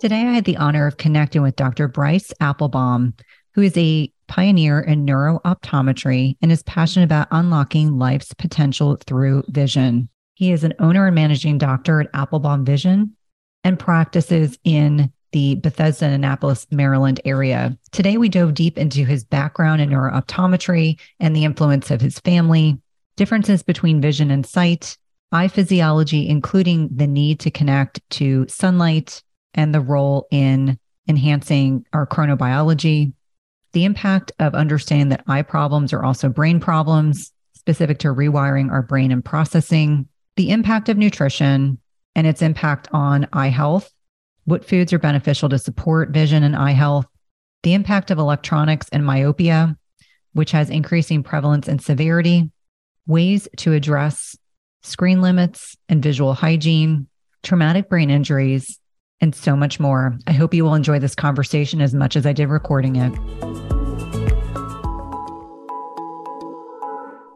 Today, I had the honor of connecting with Dr. Bryce Appelbaum, who is a pioneer in neurooptometry and is passionate about unlocking life's potential through vision. He is an owner and managing doctor at Appelbaum Vision and practices in the Bethesda, Annapolis, Maryland area. Today, we dove deep into his background in neurooptometry and the influence of his family, differences between vision and sight, eye physiology, including the need to connect to sunlight, and the role in enhancing our chronobiology, the impact of understanding that eye problems are also brain problems specific to rewiring our brain and processing, the impact of nutrition and its impact on eye health, what foods are beneficial to support vision and eye health, the impact of electronics and myopia, which has increasing prevalence and severity, ways to address screen limits and visual hygiene, traumatic brain injuries, and so much more. I hope you will enjoy this conversation as much as I did recording it.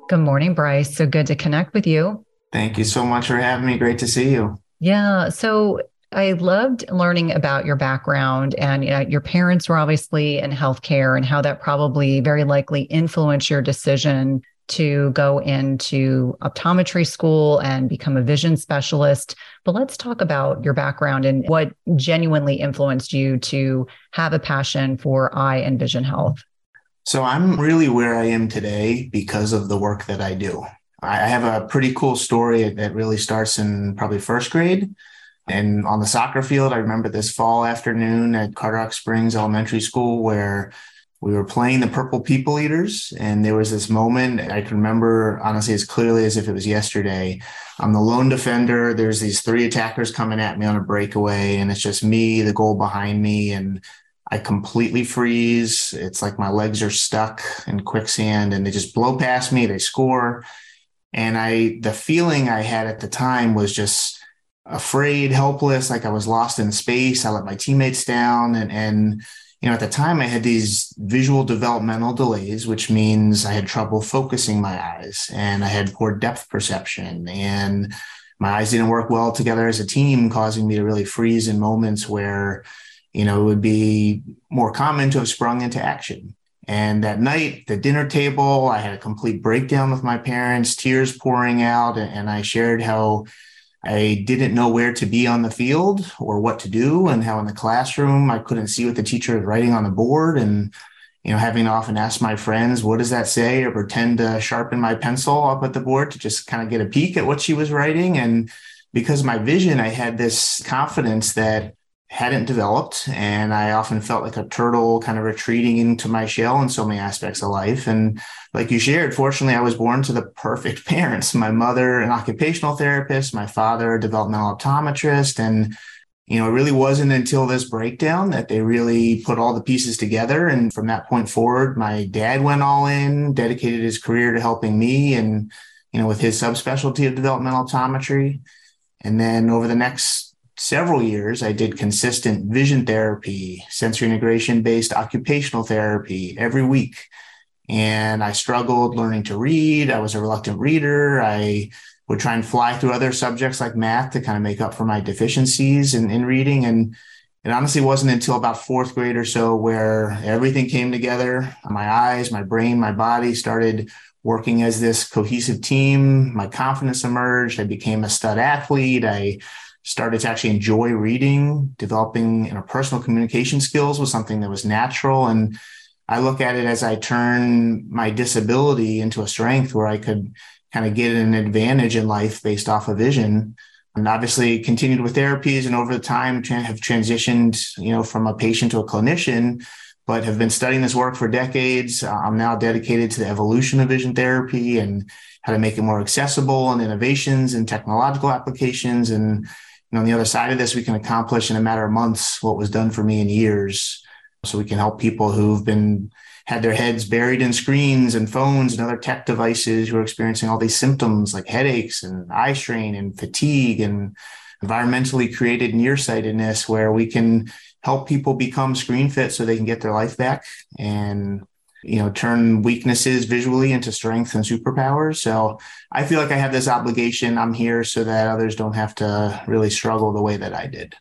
Good morning, Bryce. So good to connect with you. Thank you so much for having me. Great to see you. Yeah. So I loved learning about your background and you know, your parents were obviously in healthcare and how that probably very likely influenced your decision to go into optometry school and become a vision specialist. But let's talk about your background and what genuinely influenced you to have a passion for eye and vision health. So, I'm really where I am today because of the work that I do. I have a pretty cool story that really starts in probably first grade. And on the soccer field, I remember this fall afternoon at Carderock Springs Elementary School where we were playing the Purple People Eaters, and there was this moment I can remember honestly as clearly as if it was yesterday. I'm the lone defender. There's these three attackers coming at me on a breakaway, and it's just me, the goal behind me, and I completely freeze. It's like my legs are stuck in quicksand, and they just blow past me. They score, and I the feeling I had at the time was just afraid, helpless, like I was lost in space. I let my teammates down, and and you know, at the time I had these visual developmental delays, which means I had trouble focusing my eyes and I had poor depth perception and my eyes didn't work well together as a team, causing me to really freeze in moments where, you know, it would be more common to have sprung into action. And that night, the dinner table, I had a complete breakdown with my parents, tears pouring out. And I shared how I didn't know where to be on the field or what to do, and how in the classroom I couldn't see what the teacher was writing on the board. And, you know, having to often ask my friends, what does that say? Or pretend to sharpen my pencil up at the board to just kind of get a peek at what she was writing. And because my vision, I had this confidence that hadn't developed. And I often felt like a turtle kind of retreating into my shell in so many aspects of life. And like you shared, fortunately, I was born to the perfect parents. My mother, an occupational therapist, my father, a developmental optometrist. And, you know, it really wasn't until this breakdown that they really put all the pieces together. And from that point forward, my dad went all in, dedicated his career to helping me and, you know, with his subspecialty of developmental optometry. And then over the next several years, I did consistent vision therapy, sensory integration based occupational therapy every week. And I struggled learning to read. I was a reluctant reader. I would try and fly through other subjects like math to kind of make up for my deficiencies in, in reading. And it honestly wasn't until about fourth grade or so where everything came together. My eyes, my brain, my body started working as this cohesive team. My confidence emerged. I became a stud athlete. I started to actually enjoy reading, developing interpersonal communication skills was something that was natural. And I look at it as I turn my disability into a strength where I could kind of get an advantage in life based off of vision. And obviously continued with therapies and over the time have transitioned, you know, from a patient to a clinician, but have been studying this work for decades. Uh, I'm now dedicated to the evolution of vision therapy and how to make it more accessible and innovations and technological applications. And and on the other side of this, we can accomplish in a matter of months what was done for me in years. So we can help people who've been had their heads buried in screens and phones and other tech devices who are experiencing all these symptoms like headaches and eye strain and fatigue and environmentally created nearsightedness where we can help people become screen fit so they can get their life back and you know turn weaknesses visually into strength and superpowers. So i feel like i have this obligation. I'm here so that others don't have to really struggle the way that i did.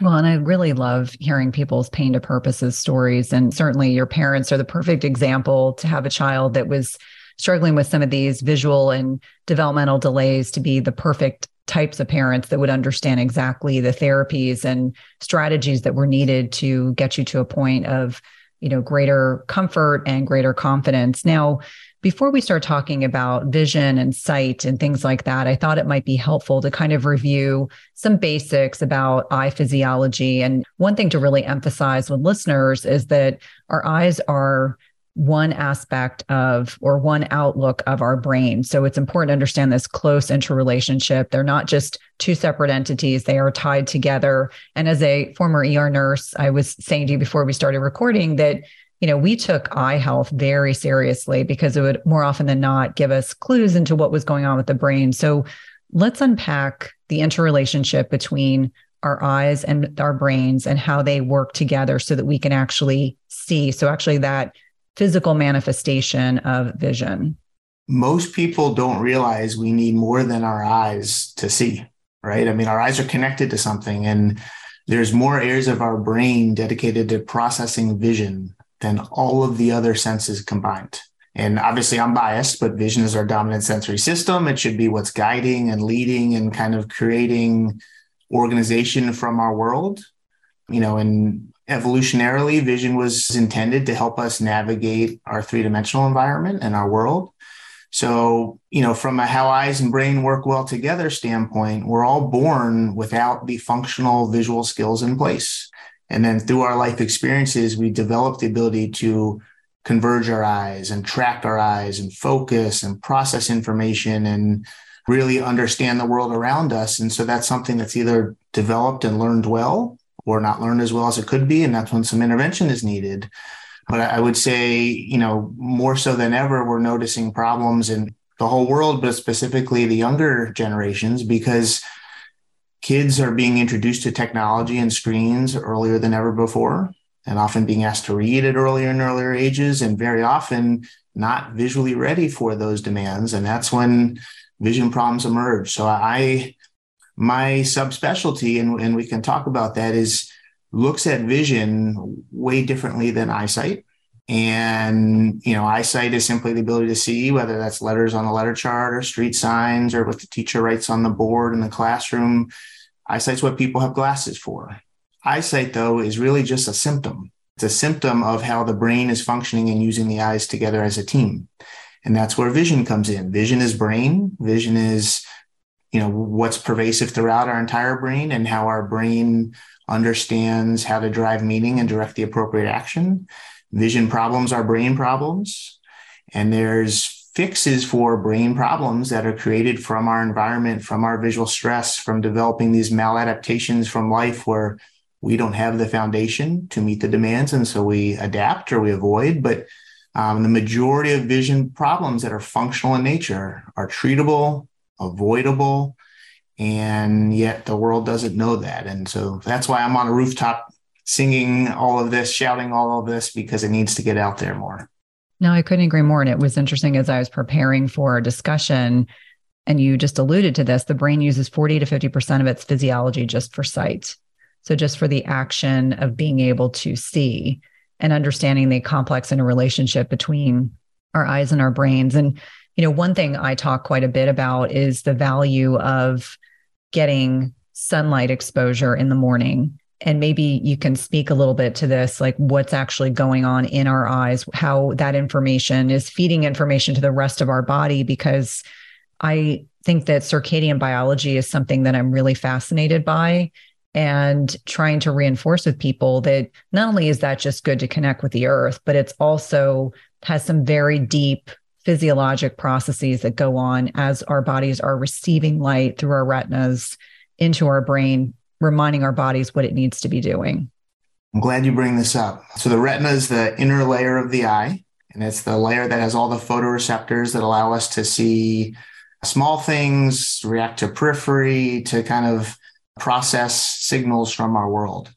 Well, and I really love hearing people's pain to purposes stories. And certainly your parents are the perfect example to have a child that was struggling with some of these visual and developmental delays to be the perfect types of parents that would understand exactly the therapies and strategies that were needed to get you to a point of you know greater comfort and greater confidence now before we start talking about vision and sight and things like that, I thought it might be helpful to kind of review some basics about eye physiology. And one thing to really emphasize with listeners is that our eyes are one aspect of or one outlook of our brain. So it's important to understand this close interrelationship. They're not just two separate entities, they are tied together. And as a former ER nurse, I was saying to you before we started recording that you know, we took eye health very seriously because it would more often than not give us clues into what was going on with the brain. So let's unpack the interrelationship between our eyes and our brains and how they work together so that we can actually see. So, actually, that physical manifestation of vision. Most people don't realize we need more than our eyes to see, right? I mean, our eyes are connected to something, and there's more areas of our brain dedicated to processing vision than all of the other senses combined. And obviously, I'm biased, but vision is our dominant sensory system. It should be what's guiding and leading and kind of creating organization from our world. You know, and evolutionarily, vision was intended to help us navigate our three dimensional environment and our world. So, you know, from a how eyes and brain work well together standpoint, we're all born without the functional visual skills in place. And then through our life experiences, we develop the ability to converge our eyes and track our eyes and focus and process information and really understand the world around us. And so that's something that's either developed and learned well or not learned as well as it could be. And that's when some intervention is needed. But I would say, you know, more so than ever, we're noticing problems in the whole world, but specifically the younger generations, because kids are being introduced to technology and screens earlier than ever before and often being asked to read at earlier and earlier ages and very often not visually ready for those demands and that's when vision problems emerge so i my subspecialty and, and we can talk about that is looks at vision way differently than eyesight and you know eyesight is simply the ability to see whether that's letters on the letter chart or street signs or what the teacher writes on the board in the classroom Eyesight's what people have glasses for. Eyesight, though, is really just a symptom. It's a symptom of how the brain is functioning and using the eyes together as a team. And that's where vision comes in. Vision is brain. Vision is, you know, what's pervasive throughout our entire brain and how our brain understands how to drive meaning and direct the appropriate action. Vision problems are brain problems. And there's fixes for brain problems that are created from our environment, from our visual stress, from developing these maladaptations from life where we don't have the foundation to meet the demands. And so we adapt or we avoid. But um, the majority of vision problems that are functional in nature are treatable, avoidable, and yet the world doesn't know that. And so that's why I'm on a rooftop singing all of this, shouting all of this, because it needs to get out there more. No, I couldn't agree more. And it was interesting as I was preparing for our discussion, and you just alluded to this, the brain uses 40 to 50% of its physiology just for sight. So, just for the action of being able to see and understanding the complex interrelationship between our eyes and our brains. And, you know, one thing I talk quite a bit about is the value of getting sunlight exposure in the morning. And maybe you can speak a little bit to this like what's actually going on in our eyes how that information is feeding information to the rest of our body because i think that circadian biology is something that i'm really fascinated by and trying to reinforce with people that not only is that just good to connect with the earth but it's also has some very deep physiologic processes that go on as our bodies are receiving light through our retinas into our brain reminding our bodies what it needs to be doing. I'm glad you bring this up. So the retina is the inner layer of the eye, and it's the layer that has all the photoreceptors that allow us to see small things, react to periphery, to kind of process signals from our world.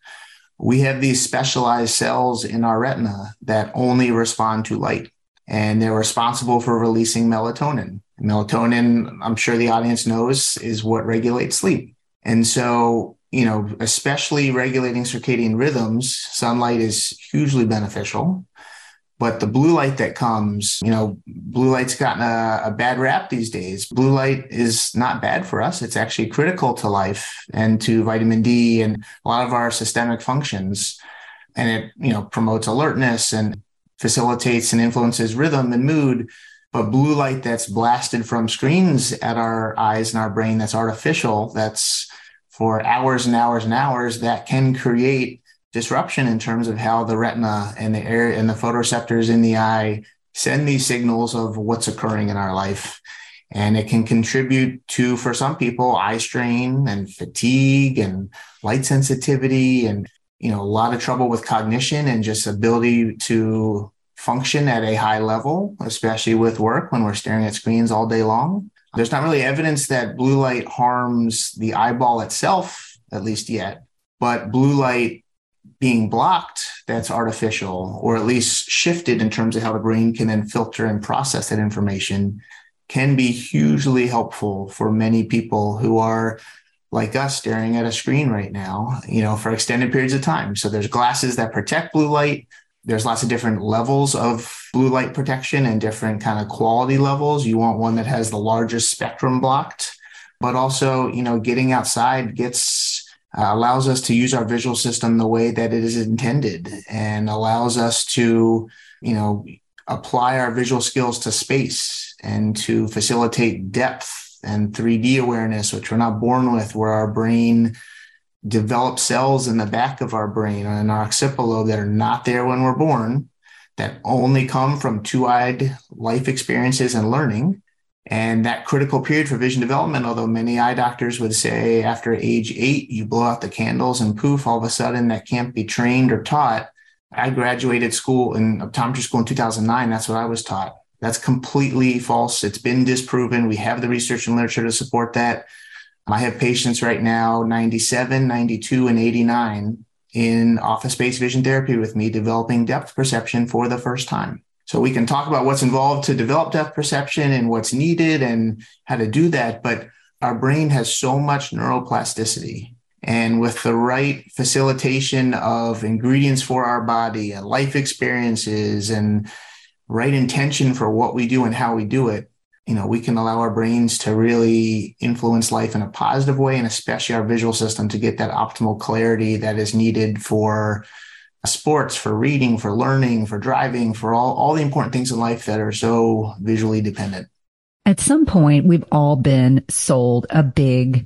We have these specialized cells in our retina that only respond to light, and they're responsible for releasing melatonin. Melatonin, I'm sure the audience knows, is what regulates sleep. And so you know, especially regulating circadian rhythms, sunlight is hugely beneficial. But the blue light that comes, you know, blue light's gotten a, a, bad rap these days. Blue light is not bad for us. It's actually critical to life and to vitamin D and a lot of our systemic functions. And it, you know, promotes alertness and facilitates and influences rhythm and mood. But blue light that's blasted from screens at our eyes and our brain that's artificial, that's for hours and hours and hours that can create disruption in terms of how the retina and the air and the photoreceptors in the eye send these signals of what's occurring in our life. And it can contribute to, for some people, eye strain and fatigue and light sensitivity and, you know, a lot of trouble with cognition and just ability to function at a high level, especially with work when we're staring at screens all day long. There's not really evidence that blue light harms the eyeball itself, at least yet, but blue light being blocked, that's artificial, or at least shifted in terms of how the brain can then filter and process that information, can be hugely helpful for many people who are like us staring at a screen right now, you know, for extended periods of time. So there's glasses that protect blue light there's lots of different levels of blue light protection and different kind of quality levels. You want one that has the largest spectrum blocked, but also, you know, getting outside gets uh, allows us to use our visual system the way that it is intended and allows us to, you know, apply our visual skills to space and to facilitate depth and 3D awareness, which we're not born with, where our brain develops cells in the back of our brain and our occipital lobe that are not there when we're born, that only come from two eyed life experiences and learning. And that critical period for vision development, although many eye doctors would say after age eight, you blow out the candles and poof, all of a sudden that can't be trained or taught. I graduated school in optometry school in 2009. That's what I was taught. That's completely false. It's been disproven. We have the research and literature to support that. I have patients right now, 97, 92, and 89 in office based vision therapy with me, developing depth perception for the first time. So we can talk about what's involved to develop depth perception and what's needed and how to do that. But our brain has so much neuroplasticity. And with the right facilitation of ingredients for our body and life experiences and right intention for what we do and how we do it, you know, we can allow our brains to really influence life in a positive way, and especially our visual system to get that optimal clarity that is needed for sports, for reading, for learning, for driving, for all, all the important things in life that are so visually dependent. At some point, we've all been sold a big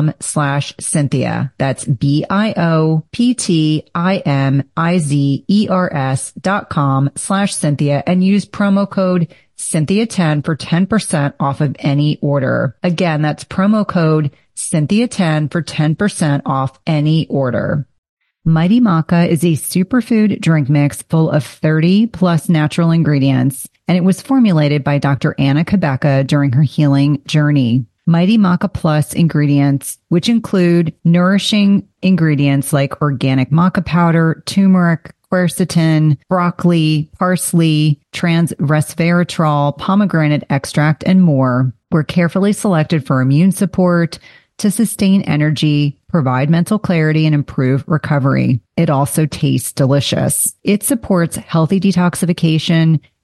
com slash Cynthia. That's B-I-O-P-T-I-M-I-Z-E-R-S dot com slash Cynthia and use promo code Cynthia 10 for 10% off of any order. Again, that's promo code Cynthia 10 for 10% off any order. Mighty Maca is a superfood drink mix full of 30 plus natural ingredients, and it was formulated by Dr. Anna Cabeca during her healing journey. Mighty Maca Plus ingredients, which include nourishing ingredients like organic maca powder, turmeric, quercetin, broccoli, parsley, trans resveratrol, pomegranate extract, and more, were carefully selected for immune support, to sustain energy, provide mental clarity, and improve recovery. It also tastes delicious. It supports healthy detoxification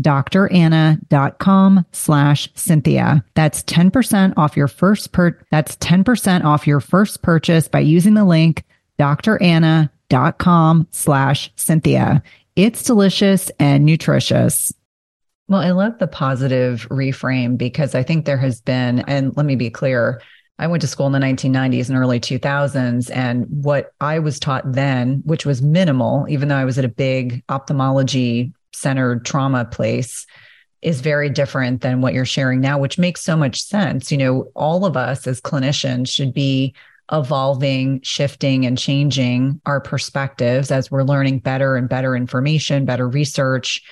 dranna.com slash Cynthia. That's 10% off your first per, that's 10% off your first purchase by using the link dranna.com slash Cynthia. It's delicious and nutritious. Well, I love the positive reframe because I think there has been, and let me be clear, I went to school in the 1990s and early 2000s. And what I was taught then, which was minimal, even though I was at a big ophthalmology centered trauma place is very different than what you're sharing now, which makes so much sense. You know, all of us as clinicians should be evolving, shifting, and changing our perspectives as we're learning better and better information, better research.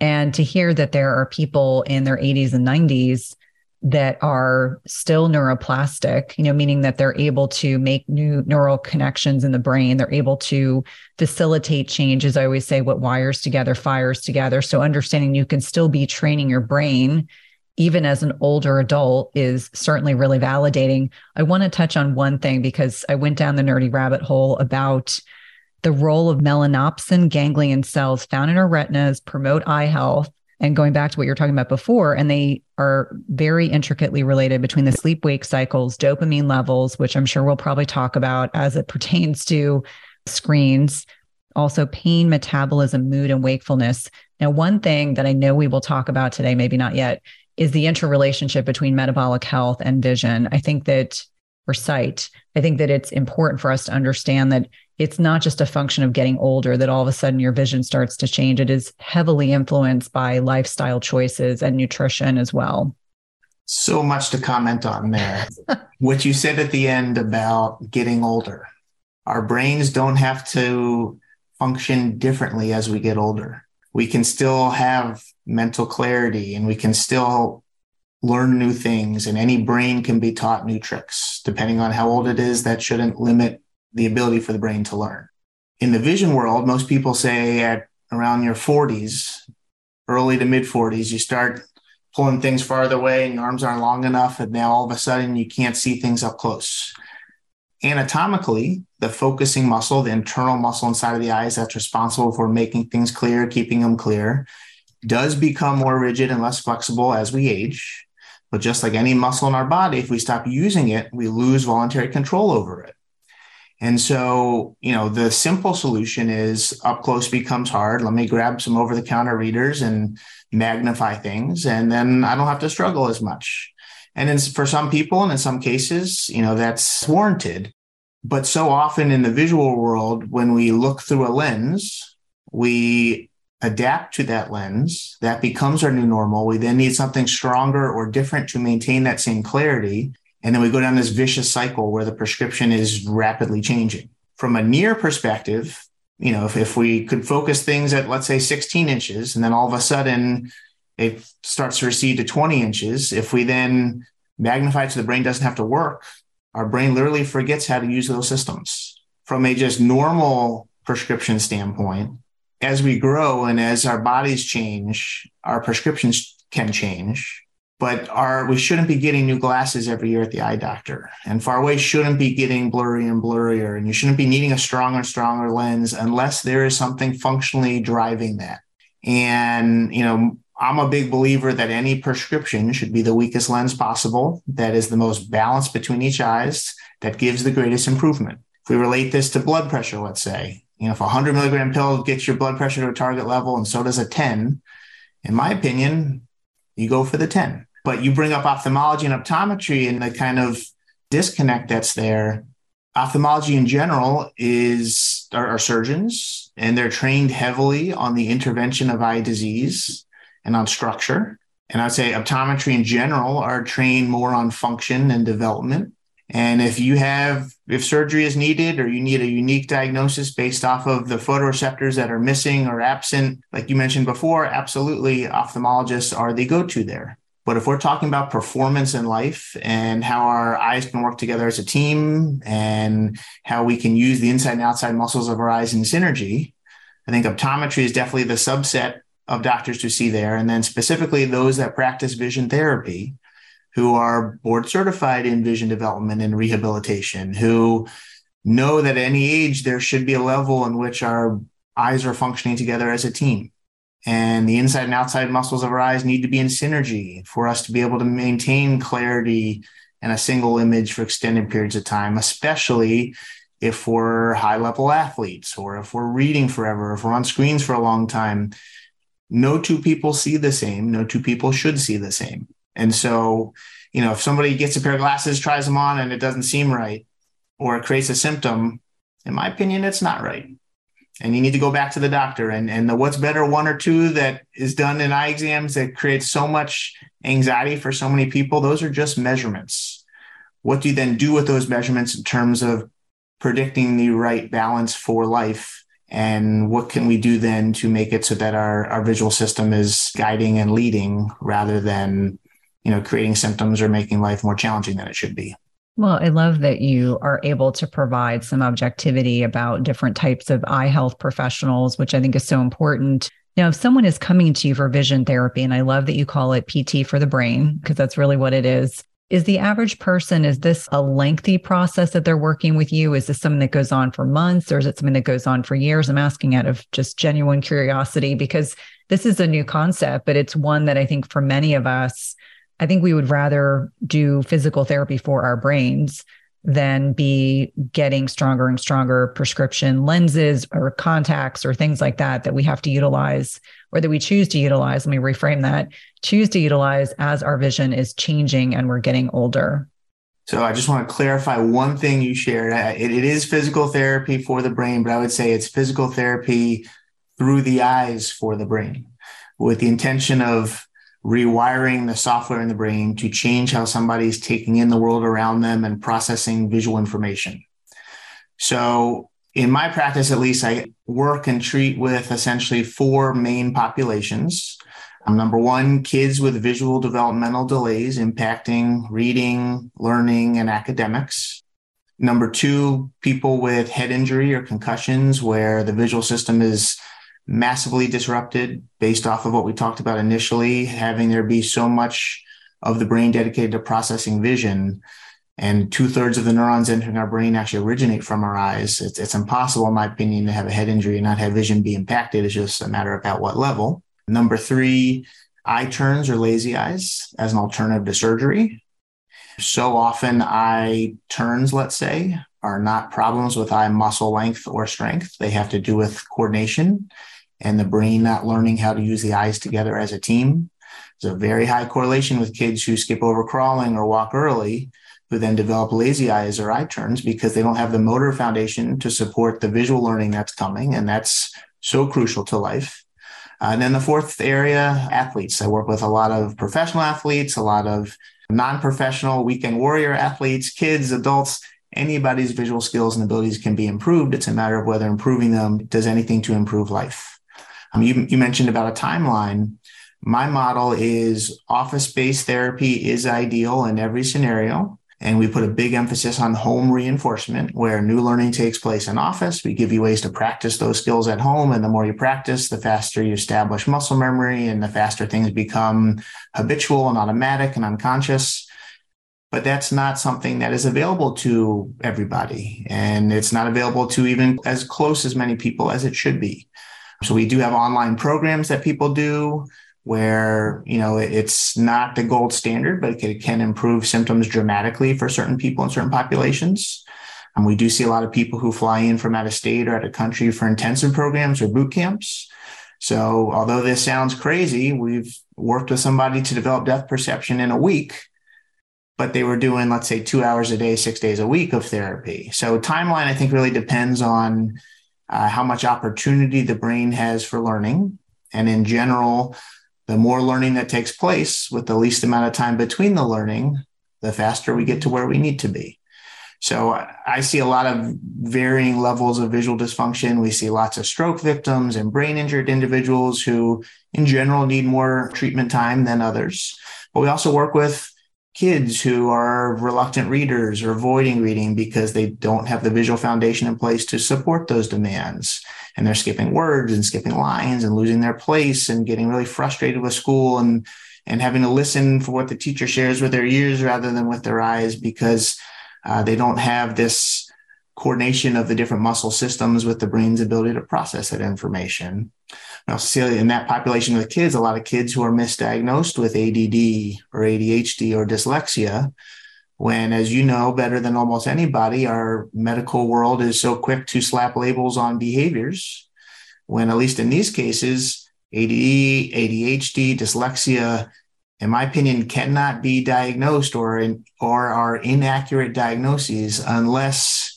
And to hear that there are people in their 80s and 90s that are still neuroplastic, you know, meaning that they're able to make new neural connections in the brain. They're able to facilitate change. As I always say, what wires together fires together. So understanding you can still be training your brain even as an older adult is certainly really validating. I want to touch on one thing because I went down the nerdy rabbit hole about the role of melanopsin ganglion cells found in our retinas promote eye health and going back to what you're talking about before, and they are very intricately related between the sleep wake cycles, dopamine levels, which I'm sure we'll probably talk about as it pertains to screens, also pain, metabolism, mood, and wakefulness. Now, one thing that I know we will talk about today, maybe not yet, is the interrelationship between metabolic health and vision. I think that, or sight, I think that it's important for us to understand that it's not just a function of getting older that all of a sudden your vision starts to change. It is heavily influenced by lifestyle choices and nutrition as well. So much to comment on there. what you said at the end about getting older. Our brains don't have to function differently as we get older. We can still have mental clarity and we can still learn new things, and any brain can be taught new tricks. Depending on how old it is, that shouldn't limit the ability for the brain to learn. In the vision world, most people say at around your 40s, early to mid 40s, you start pulling things farther away and your arms aren't long enough. And now all of a sudden you can't see things up close. Anatomically, the focusing muscle, the internal muscle inside of the eyes that's responsible for making things clear, keeping them clear, does become more rigid and less flexible as we age. But just like any muscle in our body, if we stop using it, we lose voluntary control over it. And so, you know, the simple solution is up close becomes hard. Let me grab some over the counter readers and magnify things, and then I don't have to struggle as much. And for some people, and in some cases, you know, that's warranted. But so often in the visual world, when we look through a lens, we adapt to that lens. That becomes our new normal. We then need something stronger or different to maintain that same clarity. And then we go down this vicious cycle where the prescription is rapidly changing. From a near perspective, you know, if, if we could focus things at, let's say, 16 inches, and then all of a sudden it starts to recede to 20 inches, if we then magnify it so the brain doesn't have to work, our brain literally forgets how to use those systems. From a just normal prescription standpoint, as we grow and as our bodies change, our prescriptions can change but our we shouldn't be getting new glasses every year at the eye doctor and far away shouldn't be getting blurry and blurrier and you shouldn't be needing a stronger stronger lens unless there is something functionally driving that And, you know, I'm a big believer that any prescription should be the weakest lens possible, that is the most balanced between each eyes, that gives the greatest improvement. If we relate this to blood pressure, let's say, you know, if a 100 milligram pill gets your blood pressure to a target level and so does a 10, in my opinion, you go for the 10. But you bring up ophthalmology and optometry and the kind of disconnect that's there. Ophthalmology in general is are, are surgeons and they're trained heavily on the intervention of eye disease and on structure. And I'd say optometry in general are trained more on function and development. And if you have, if surgery is needed or you need a unique diagnosis based off of the photoreceptors that are missing or absent, like you mentioned before, absolutely ophthalmologists are the go to there. But if we're talking about performance in life and how our eyes can work together as a team and how we can use the inside and outside muscles of our eyes in synergy, I think optometry is definitely the subset of doctors to see there. And then specifically those that practice vision therapy who are board certified in vision development and rehabilitation, who know that at any age there should be a level in which our eyes are functioning together as a team. And the inside and outside muscles of our eyes need to be in synergy for us to be able to maintain clarity and a single image for extended periods of time, especially if we're high level athletes or if we're reading forever, if we're on screens for a long time. No two people see the same. No two people should see the same. And so, you know, if somebody gets a pair of glasses, tries them on, and it doesn't seem right, or it creates a symptom, in my opinion, it's not right. And you need to go back to the doctor. And, and the what's better one or two that is done in eye exams that creates so much anxiety for so many people, those are just measurements. What do you then do with those measurements in terms of predicting the right balance for life? And what can we do then to make it so that our, our visual system is guiding and leading rather than you know, creating symptoms or making life more challenging than it should be. Well, I love that you are able to provide some objectivity about different types of eye health professionals, which I think is so important. Now, if someone is coming to you for vision therapy, and I love that you call it PT for the brain, because that's really what it is. Is the average person, is this a lengthy process that they're working with you? Is this something that goes on for months or is it something that goes on for years? I'm asking out of just genuine curiosity because this is a new concept, but it's one that I think for many of us, I think we would rather do physical therapy for our brains than be getting stronger and stronger prescription lenses or contacts or things like that that we have to utilize or that we choose to utilize. Let me reframe that choose to utilize as our vision is changing and we're getting older. So I just want to clarify one thing you shared. it, is physical therapy for the brain, but I would say it's physical therapy through the eyes for the brain with the intention of rewiring the software in the brain to change how somebody's taking in the world around them and processing visual information. So, in my practice, at least, I work and treat with essentially four main populations. Um, number one, kids with visual developmental delays impacting reading, learning, and academics. Number two, people with head injury or concussions where the visual system is massively disrupted based off of what we talked about initially, having there be so much of the brain dedicated to processing vision. And two thirds of the neurons entering our brain actually originate from our eyes. It's, it's impossible, in my opinion, to have a head injury and not have vision be impacted. It's just a matter of at what level. Number three, eye turns or lazy eyes as an alternative to surgery. So often, eye turns, let's say, are not problems with eye muscle length or strength. They have to do with coordination and the brain not learning how to use the eyes together as a team. There's a very high correlation with kids who skip over crawling or walk early, who then develop lazy eyes or eye turns because they don't have the motor foundation to support the visual learning that's coming. And that's so crucial to life. Uh, and then the fourth area, athletes. I work with a lot of professional athletes, a lot of non professional weekend warrior athletes, kids, adults. Anybody's visual skills and abilities can be improved. It's a matter of whether improving them does anything to improve life. You, you mentioned about a timeline. My model is office based therapy is ideal in every scenario. And we put a big emphasis on home reinforcement where new learning takes place in office. We give you ways to practice those skills at home. And the more you practice, the faster you establish muscle memory and the faster things become habitual and automatic and unconscious. But that's not something that is available to everybody. And it's not available to even as close as many people as it should be. So we do have online programs that people do where you know it's not the gold standard, but it can, improve symptoms dramatically for certain people in certain populations. And we do see a lot of people who fly in from out of state or out of country for intensive programs or boot camps. So although this sounds crazy, we've worked with somebody to develop depth perception in a week, but they were doing, let's say, two hours a day, six days a week of therapy. So timeline, I think, really depends on uh, how much opportunity the brain has for learning. And in general, the more learning that takes place with the least amount of time between the learning, the faster we get to where we need to be. So I see a lot of varying levels of visual dysfunction. We see lots of stroke victims and brain injured individuals who, in general, need more treatment time than others. But we also work with kids who are reluctant readers or avoiding reading because they don't have the visual foundation in place to support those demands. And they're skipping words and skipping lines and losing their place and getting really frustrated with school and, and having to listen for what the teacher shares with their ears rather than with their eyes because uh, they don't have this coordination of the different muscle systems with the brain's ability to process that information. Also see in that population of kids, a lot of kids who are misdiagnosed with ADD or ADHD or dyslexia, when, as you know better than almost anybody, our medical world is so quick to slap labels on behaviors, when, at least in these cases, ADD, ADHD, dyslexia, in my opinion, cannot be diagnosed or, in, or are inaccurate diagnoses unless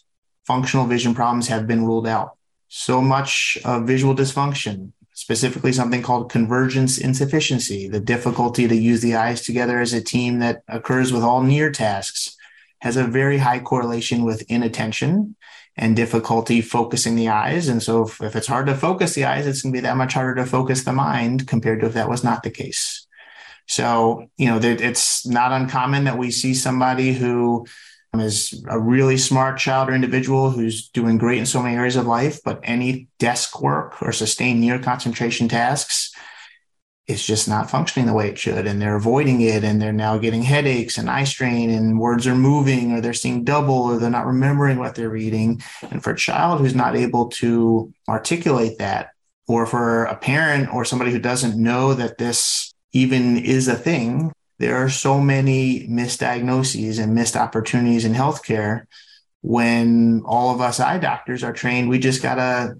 functional vision problems have been ruled out. So much of visual dysfunction, specifically something called convergence insufficiency, the difficulty to use the eyes together as a team that occurs with all near tasks, has a very high correlation with inattention and difficulty focusing the eyes. And so if, if it's hard to focus the eyes, it's going to be that much harder to focus the mind compared to if that was not the case. So, you know, it's not uncommon that we see somebody who is a really smart child or individual who's doing great in so many areas of life, but any desk work or sustained near concentration tasks, it's just not functioning the way it should. And they're avoiding it and they're now getting headaches and eye strain and words are moving or they're seeing double or they're not remembering what they're reading. And for a child who's not able to articulate that, or for a parent or somebody who doesn't know that this even is a thing, there are so many misdiagnoses and missed opportunities in healthcare when all of us eye doctors are trained. We just got to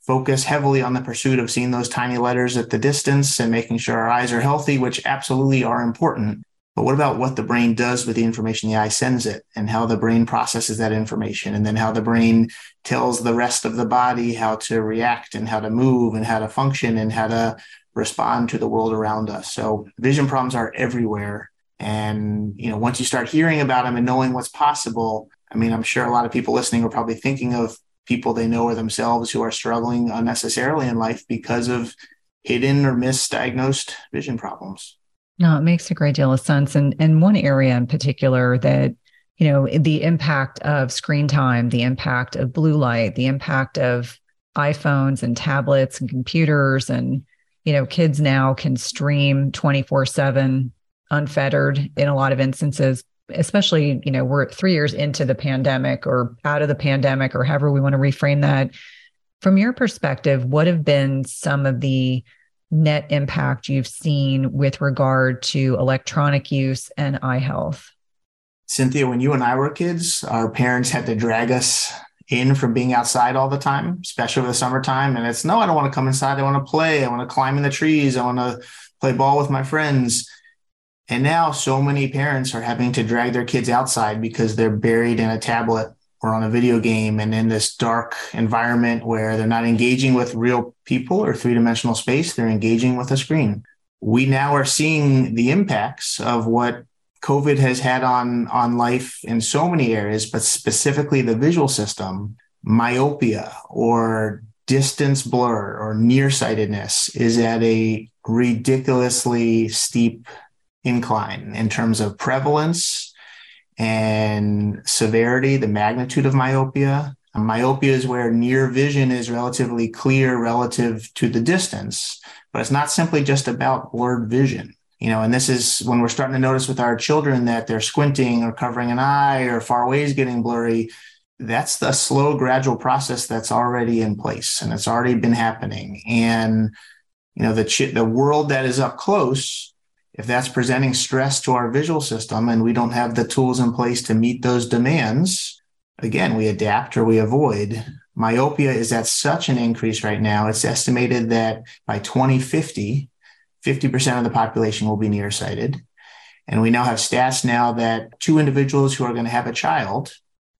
focus heavily on the pursuit of seeing those tiny letters at the distance and making sure our eyes are healthy which absolutely are important. But what about what the brain does with the information the eye sends it and how the brain processes that information and then how the brain tells the rest of the body how to react and how to move and how to function and how to respond to the world around us. So vision problems are everywhere. And, you know, once you start hearing about them and knowing what's possible, I mean, I'm sure a lot of people listening are probably thinking of people they know or themselves who are struggling unnecessarily in life because of hidden or misdiagnosed vision problems. No, it makes a great deal of sense. And and one area in particular that, you know, the impact of screen time, the impact of blue light, the impact of iPhones and tablets and computers and you know, kids now can stream 24 7 unfettered in a lot of instances, especially, you know, we're three years into the pandemic or out of the pandemic or however we want to reframe that. From your perspective, what have been some of the net impact you've seen with regard to electronic use and eye health? Cynthia, when you and I were kids, our parents had to drag us in from being outside all the time, especially over the summertime. And it's no, I don't want to come inside. I want to play. I want to climb in the trees. I want to play ball with my friends. And now so many parents are having to drag their kids outside because they're buried in a tablet or on a video game and in this dark environment where they're not engaging with real people or three dimensional space. They're engaging with a screen. We now are seeing the impacts of what COVID has had on, on life in so many areas, but specifically the visual system, myopia or distance blur or nearsightedness is at a ridiculously steep incline in terms of prevalence and severity, the magnitude of myopia. Myopia is where near vision is relatively clear relative to the distance, but it's not simply just about blurred vision you know and this is when we're starting to notice with our children that they're squinting or covering an eye or far away is getting blurry that's the slow, gradual process that's already in place and it's already been happening. And you know, the the world that is up close, if that's presenting stress to our visual system and we don't have the tools in place to meet those demands, again, we adapt or we avoid. Myopia is at such an increase right now. It's estimated that by 2050, 50% of the population will be nearsighted. And we now have stats now that two individuals who are going to have a child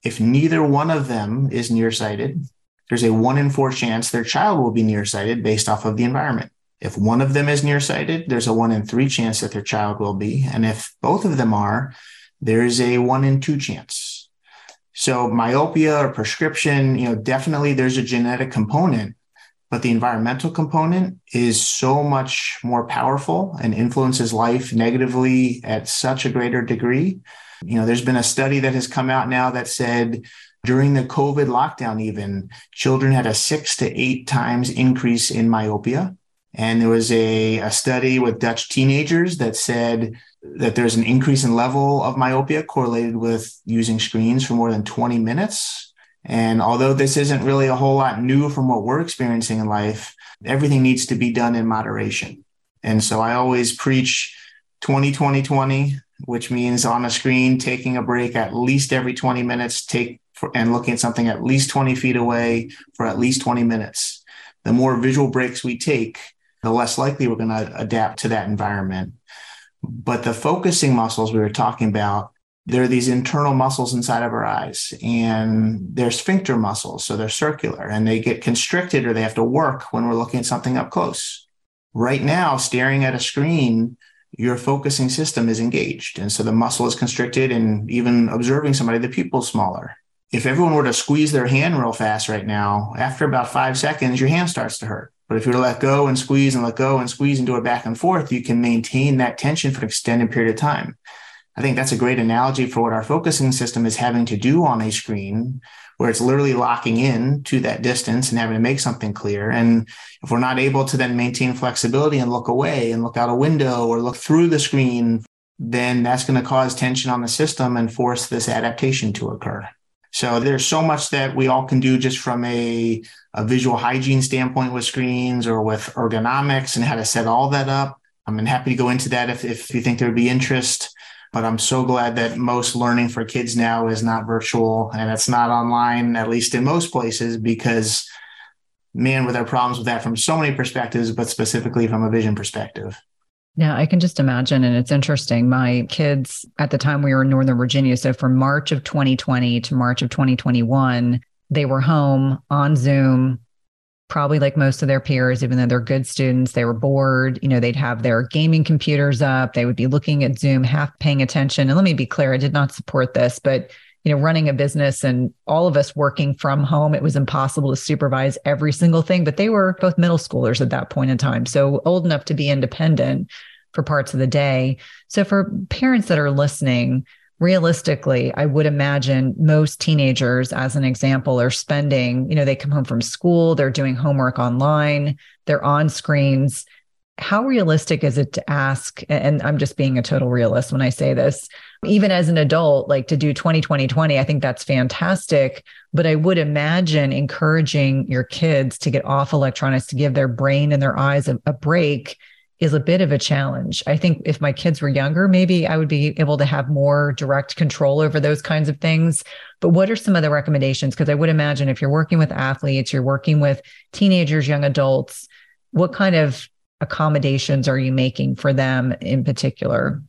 if neither one of them is nearsighted, there's a one in four chance their child will be nearsighted based off of the environment. If one of them is nearsighted, there's a one in three chance that their child will be. And if both of them are, there's a one in two chance. So myopia or prescription, you know, definitely there's a genetic component, but the environmental component is so much more powerful and influences life negatively at such a greater degree you know, there's been a study that has come out now that said during the COVID lockdown, even children had a six to eight times increase in myopia. And there was a, a study with Dutch teenagers that said that there's an increase in level of myopia correlated with using screens for more than 20 minutes. And although this isn't really a whole lot new from what we're experiencing in life, everything needs to be done in moderation. And so I always preach 20 20 20 which means on a screen, taking a break at least every 20 minutes, take for, and looking at something at least 20 feet away for at least 20 minutes. The more visual breaks we take, the less likely we're going to adapt to that environment. But the focusing muscles we were talking about, there are these internal muscles inside of our eyes, and they're sphincter muscles. So they're circular and they get constricted or they have to work when we're looking at something up close. Right now, staring at a screen, your focusing system is engaged. And so the muscle is constricted, and even observing somebody, the pupil's smaller. If everyone were to squeeze their hand real fast right now, after about five seconds, your hand starts to hurt. But if you were to let go and squeeze and let go and squeeze and do it back and forth, you can maintain that tension for an extended period of time. I think that's a great analogy for what our focusing system is having to do on a screen where it's literally locking in to that distance and having to make something clear. And if we're not able to then maintain flexibility and look away and look out a window or look through the screen, then that's going to cause tension on the system and force this adaptation to occur. So there's so much that we all can do just from a, a visual hygiene standpoint with screens or with ergonomics and how to set all that up. I'm happy to go into that if, if you think there would be interest. But I'm so glad that most learning for kids now is not virtual and it's not online, at least in most places, because man, with our problems with that from so many perspectives, but specifically from a vision perspective. Yeah, I can just imagine. And it's interesting. My kids at the time we were in Northern Virginia. So from March of 2020 to March of 2021, they were home on Zoom probably like most of their peers, even though they're good students, they were bored. You know, they'd have their gaming computers up, they would be looking at Zoom, half paying attention. And let me be clear, I did not support this, but you know, running a business and all of us working from home, it was impossible to supervise every single thing. But they were both middle schoolers at that point in time. So old enough to be independent for parts of the day. So for parents that are listening, realistically, I would imagine most teenagers, as an example, are spending, you know, they come home from school, they're doing homework online, they're on screens. How realistic is it to ask? And I'm just being a total realist when I say this, even as an adult, like to do 20, 20, 20, I think that's fantastic. But I would imagine encouraging your kids to get off electronics, to give their brain and their eyes a, a break is a bit of a challenge. I think if my kids were younger, maybe I would be able to have more direct control over those kinds of things. But what are some of the recommendations? Because I would imagine if you're working with athletes, you're working with teenagers, young adults, what kind of accommodations are you making for them in particular?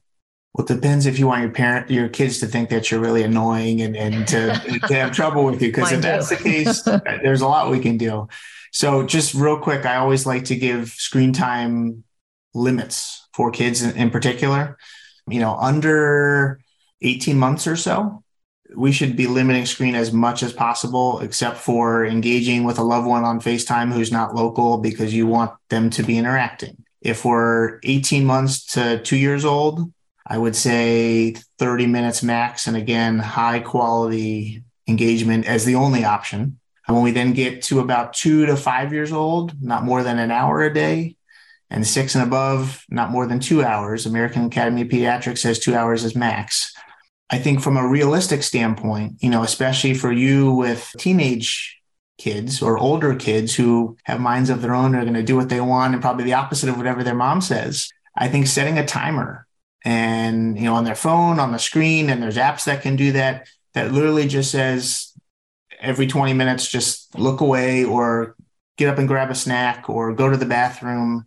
Well, it depends if you want your parent, your kids to think that you're really annoying and, and to, to have trouble with you. Because if that's the case, there's a lot we can do. So, just real quick, I always like to give screen time limits for kids in, in particular. You know, under 18 months or so, we should be limiting screen as much as possible, except for engaging with a loved one on FaceTime who's not local because you want them to be interacting. If we're 18 months to two years old, I would say 30 minutes max. And again, high quality engagement as the only option. And when we then get to about two to five years old, not more than an hour a day, and six and above, not more than two hours. American Academy of Pediatrics says two hours is max. I think from a realistic standpoint, you know, especially for you with teenage kids or older kids who have minds of their own are going to do what they want and probably the opposite of whatever their mom says. I think setting a timer and you know on their phone on the screen and there's apps that can do that that literally just says every 20 minutes just look away or get up and grab a snack or go to the bathroom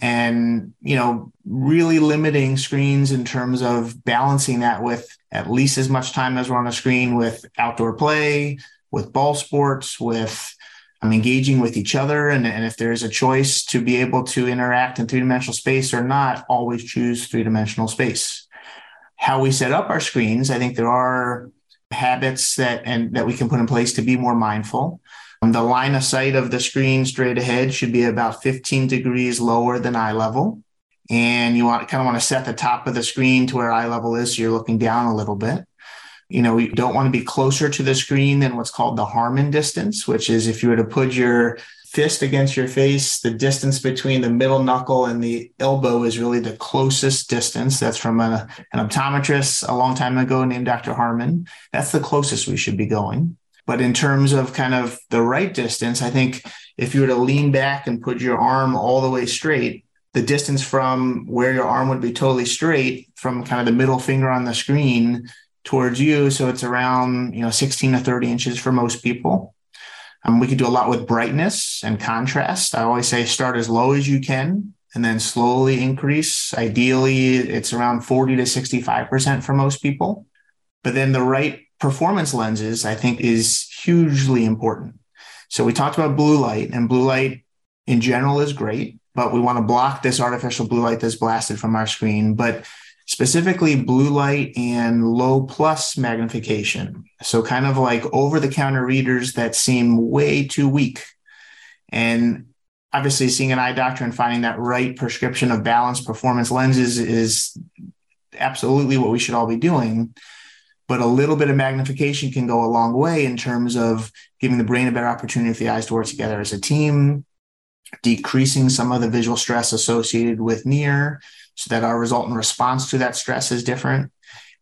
and you know really limiting screens in terms of balancing that with at least as much time as we're on a screen with outdoor play with ball sports with um, engaging with each other. And, and if there's a choice to be able to interact in three-dimensional space or not always choose three-dimensional space. How we set up our screens i think there are habits that and that we can put in place to be more mindful Um, the line of sight of the screen straight ahead should be about 15 degrees lower than eye level. And you want kind of want to set the top of the screen to where eye level is. So you're looking down a little bit. You know, you don't want to be closer to the screen than what's called the Harmon distance, which is if you were to put your fist against your face, the distance between the middle knuckle and the elbow is really the closest distance. That's from a, an optometrist a long time ago named Dr. Harmon. That's the closest we should be going. But in terms of kind of the right distance, I think if you were to lean back and put your arm all the way straight, the distance from where your arm would be totally straight from kind of the middle finger on the screen towards you. So it's around, you know, 16 to 30 inches for most people. Um, we could do a lot with brightness and contrast. I always say start as low as you can and then slowly increase. Ideally, it's around 40 to 65% for most people. But then the right performance lenses, I think, is hugely important. So we talked about blue light, and blue light in general is great, but we want to block this artificial blue light that's blasted from our screen. But specifically, blue light and low plus magnification. So, kind of like over the counter readers that seem way too weak. And obviously, seeing an eye doctor and finding that right prescription of balanced performance lenses is absolutely what we should all be doing but a little bit of magnification can go a long way in terms of giving the brain a better opportunity for the eyes to work together as a team, decreasing some of the visual stress associated with near so that our resultant response to that stress is different.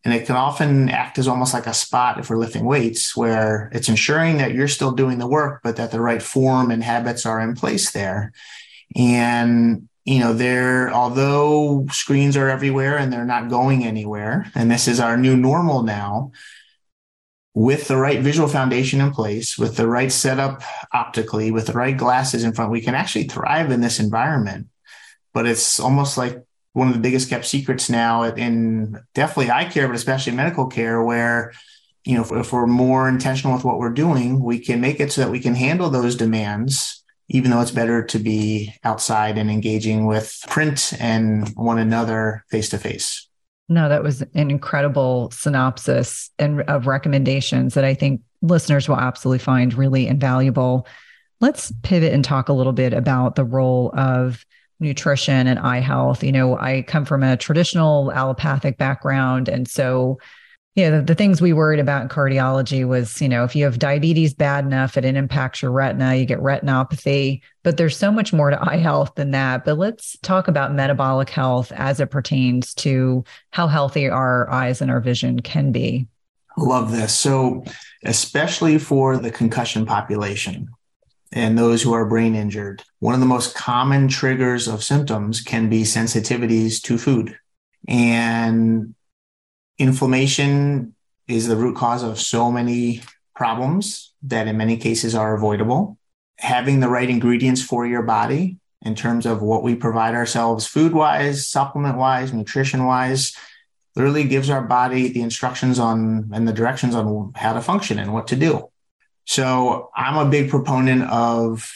And it can often act as almost like a spot if we're lifting weights, where it's ensuring that you're still doing the work, but that the right form and habits are in place there. And you know, they're although screens are everywhere and they're not going anywhere, and this is our new normal now. With the right visual foundation in place, with the right setup optically, with the right glasses in front, we can actually thrive in this environment. But it's almost like one of the biggest kept secrets now in definitely eye care, but especially medical care, where you know if, if we're more intentional with what we're doing, we can make it so that we can handle those demands even though it's better to be outside and engaging with print and one another face to face. No, that was an incredible synopsis and of recommendations that I think listeners will absolutely find really invaluable. Let's pivot and talk a little bit about the role of nutrition and eye health. You know, I come from a traditional allopathic background. And so yeah, the, the, things we worried about in cardiology was, you know, if you have diabetes bad enough, it impacts your retina, you get retinopathy. But there's so much more to eye health than that. But let's talk about metabolic health as it pertains to how healthy our eyes and our vision can be. Love this. So, especially for the concussion population and those who are brain injured, one of the most common triggers of symptoms can be sensitivities to food. And inflammation is the root cause of so many problems that in many cases are avoidable. Having the right ingredients for your body in terms of what we provide ourselves food wise, supplement wise, nutrition wise, literally gives our body the instructions on and the directions on how to function and what to do. So I'm a big proponent of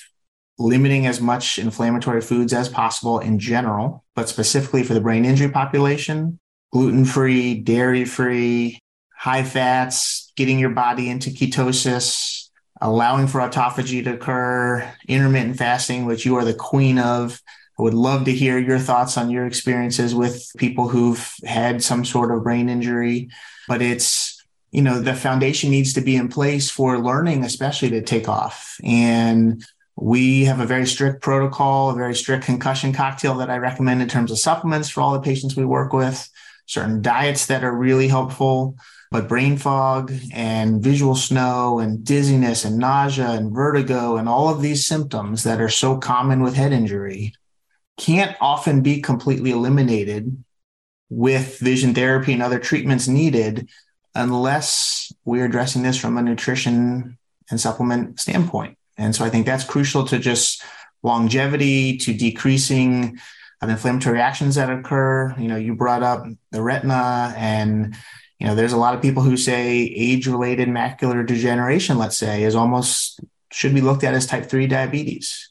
limiting as much inflammatory foods as possible in general, but specifically for the brain injury population, gluten free, dairy free, high fats, getting your body into ketosis, allowing for autophagy to occur, intermittent fasting, which you are the queen of. I would love to hear your thoughts on your experiences with people who've had some sort of brain injury, but it's you know the foundation needs to be in place for learning especially to take off. And we have a very strict protocol a very strict concussion cocktail that i recommend in terms of supplements for all the patients we work with certain diets that are really helpful. but brain fog and visual snow and dizziness and nausea and vertigo and all of these symptoms that are so common with head injury can't often be completely eliminated with vision therapy and other treatments needed unless we're addressing this from a nutrition and supplement standpoint. And so I think that's crucial to just longevity, to decreasing of inflammatory reactions that occur. You know, you brought up the retina and you know, there's a lot of people who say age-related macular degeneration, let's say, is almost should be looked at as type 3 diabetes.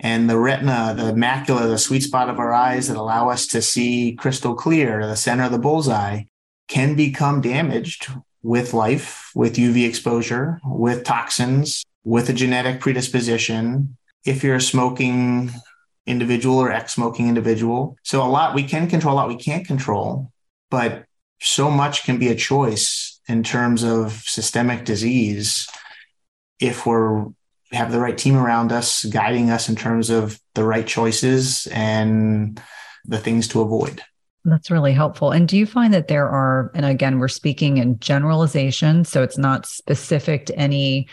And the retina, the macula, the sweet spot of our eyes that allow us to see crystal clear, the center of the bullseye, can become damaged with life, with UV exposure, with toxins, with a genetic predisposition. If you're smoking individual or ex smoking individual. So, a lot we can control, a lot we can't control, but so much can be a choice in terms of systemic disease if we're have the right team around us guiding us in terms of the right choices and the things to avoid. That's really helpful. And do you find that there are, and again, we're speaking in generalization, so it's not specific to any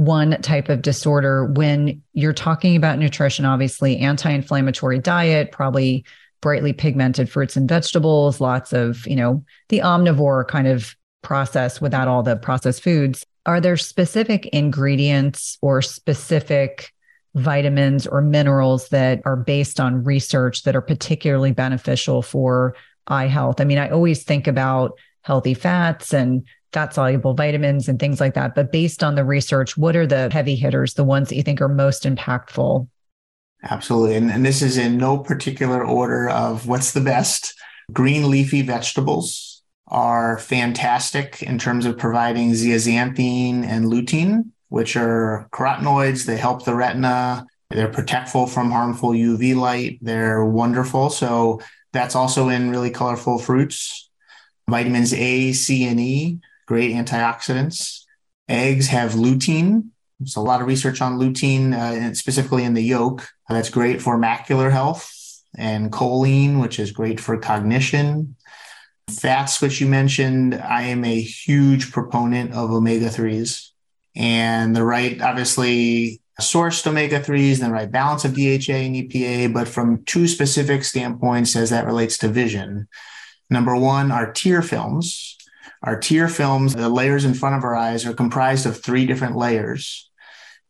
one type of disorder. When you're talking about nutrition, obviously, anti inflammatory diet, probably brightly pigmented fruits and vegetables, lots of, you know, the omnivore kind of process without all the processed foods. Are there specific ingredients or specific vitamins or minerals that are based on research that are particularly beneficial for eye health? I mean, I always think about healthy fats and fat soluble vitamins and things like that. But based on the research, what are the heavy hitters, the ones that you think are most impactful? Absolutely. And, and this is in no particular order of what's the best. Green leafy vegetables are fantastic in terms of providing zeaxanthin and lutein which are carotenoids. They help the retina. They're protectful from harmful UV light. They're wonderful. So that's also in really colorful fruits. Vitamins A, C, and E, great antioxidants. Eggs have lutein. There's a lot of research on lutein, uh, specifically in the yolk. That's great for macular health. And choline, which is great for cognition. Fats, which you mentioned, I am a huge proponent of omega 3s and the right, obviously, sourced omega 3s and the right balance of DHA and EPA, but from two specific standpoints as that relates to vision. Number one, are tear films. Our tear films, the layers in front of our eyes, are comprised of three different layers.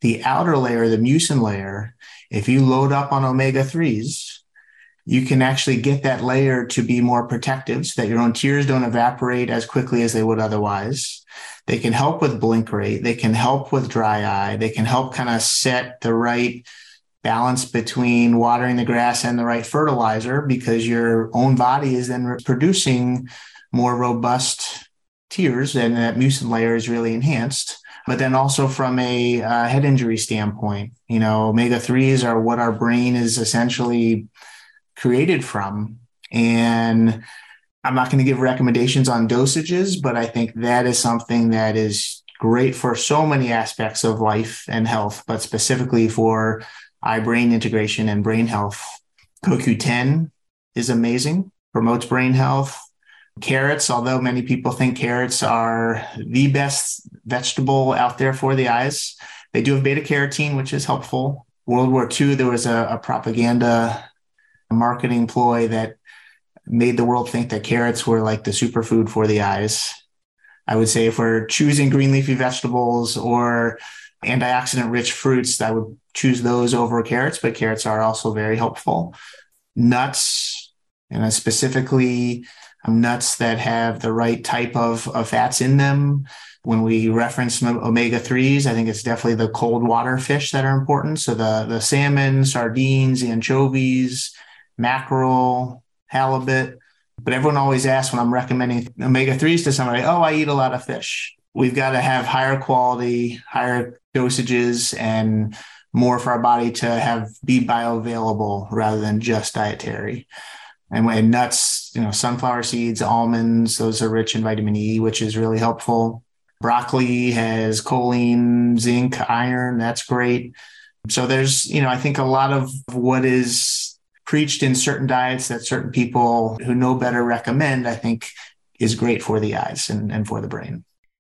The outer layer, the mucin layer, if you load up on omega 3s, you can actually get that layer to be more protective so that your own tears don't evaporate as quickly as they would otherwise. They can help with blink rate. They can help with dry eye. They can help kind of set the right balance between watering the grass and the right fertilizer because your own body is then producing more robust tears and that mucin layer is really enhanced. But then also from a uh, head injury standpoint, you know, omega 3s are what our brain is essentially created from. And I'm not going to give recommendations on dosages, but I think that is something that is great for so many aspects of life and health, but specifically for eye brain integration and brain health. CoQ10 is amazing, promotes brain health. Carrots, although many people think carrots are the best vegetable out there for the eyes, they do have beta carotene, which is helpful. World War II, there was a, a propaganda marketing ploy that made the world think that carrots were like the superfood for the eyes. I would say if we're choosing green leafy vegetables or antioxidant rich fruits, I would choose those over carrots, but carrots are also very helpful. Nuts, and specifically Um, nuts that have the right type of, of fats in them. When we reference omega 3s, I think it's definitely the cold water fish that are important. So the, the salmon, sardines, anchovies, mackerel, halibut. But everyone always asks when I'm recommending omega 3s to somebody, oh, I eat a lot of fish. We've got to have higher quality, higher dosages, and more for our body to have be bioavailable rather than just dietary. And when nuts, you know, sunflower seeds, almonds, those are rich in vitamin E, which is really helpful. Broccoli has choline, zinc, iron. That's great. So there's, you know, I think a lot of what is preached in certain diets that certain people who know better recommend, I think is great for the eyes and, and for the brain.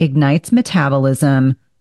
ignites metabolism,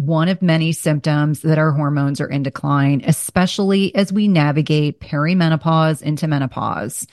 one of many symptoms that our hormones are in decline, especially as we navigate perimenopause into menopause.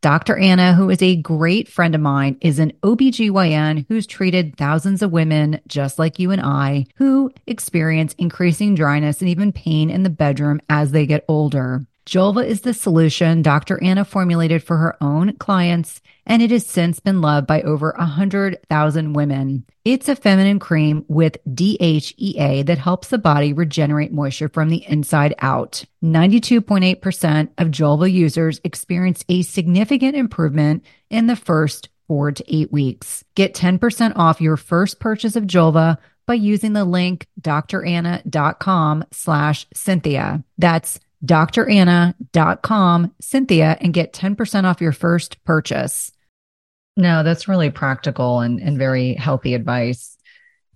Dr. Anna, who is a great friend of mine, is an OBGYN who's treated thousands of women just like you and I who experience increasing dryness and even pain in the bedroom as they get older. Julva is the solution Dr. Anna formulated for her own clients, and it has since been loved by over 100,000 women. It's a feminine cream with DHEA that helps the body regenerate moisture from the inside out. 92.8% of Julva users experienced a significant improvement in the first four to eight weeks. Get 10% off your first purchase of Julva by using the link dranna.com slash Cynthia. That's dranna.com, Cynthia, and get 10% off your first purchase. No, that's really practical and, and very healthy advice.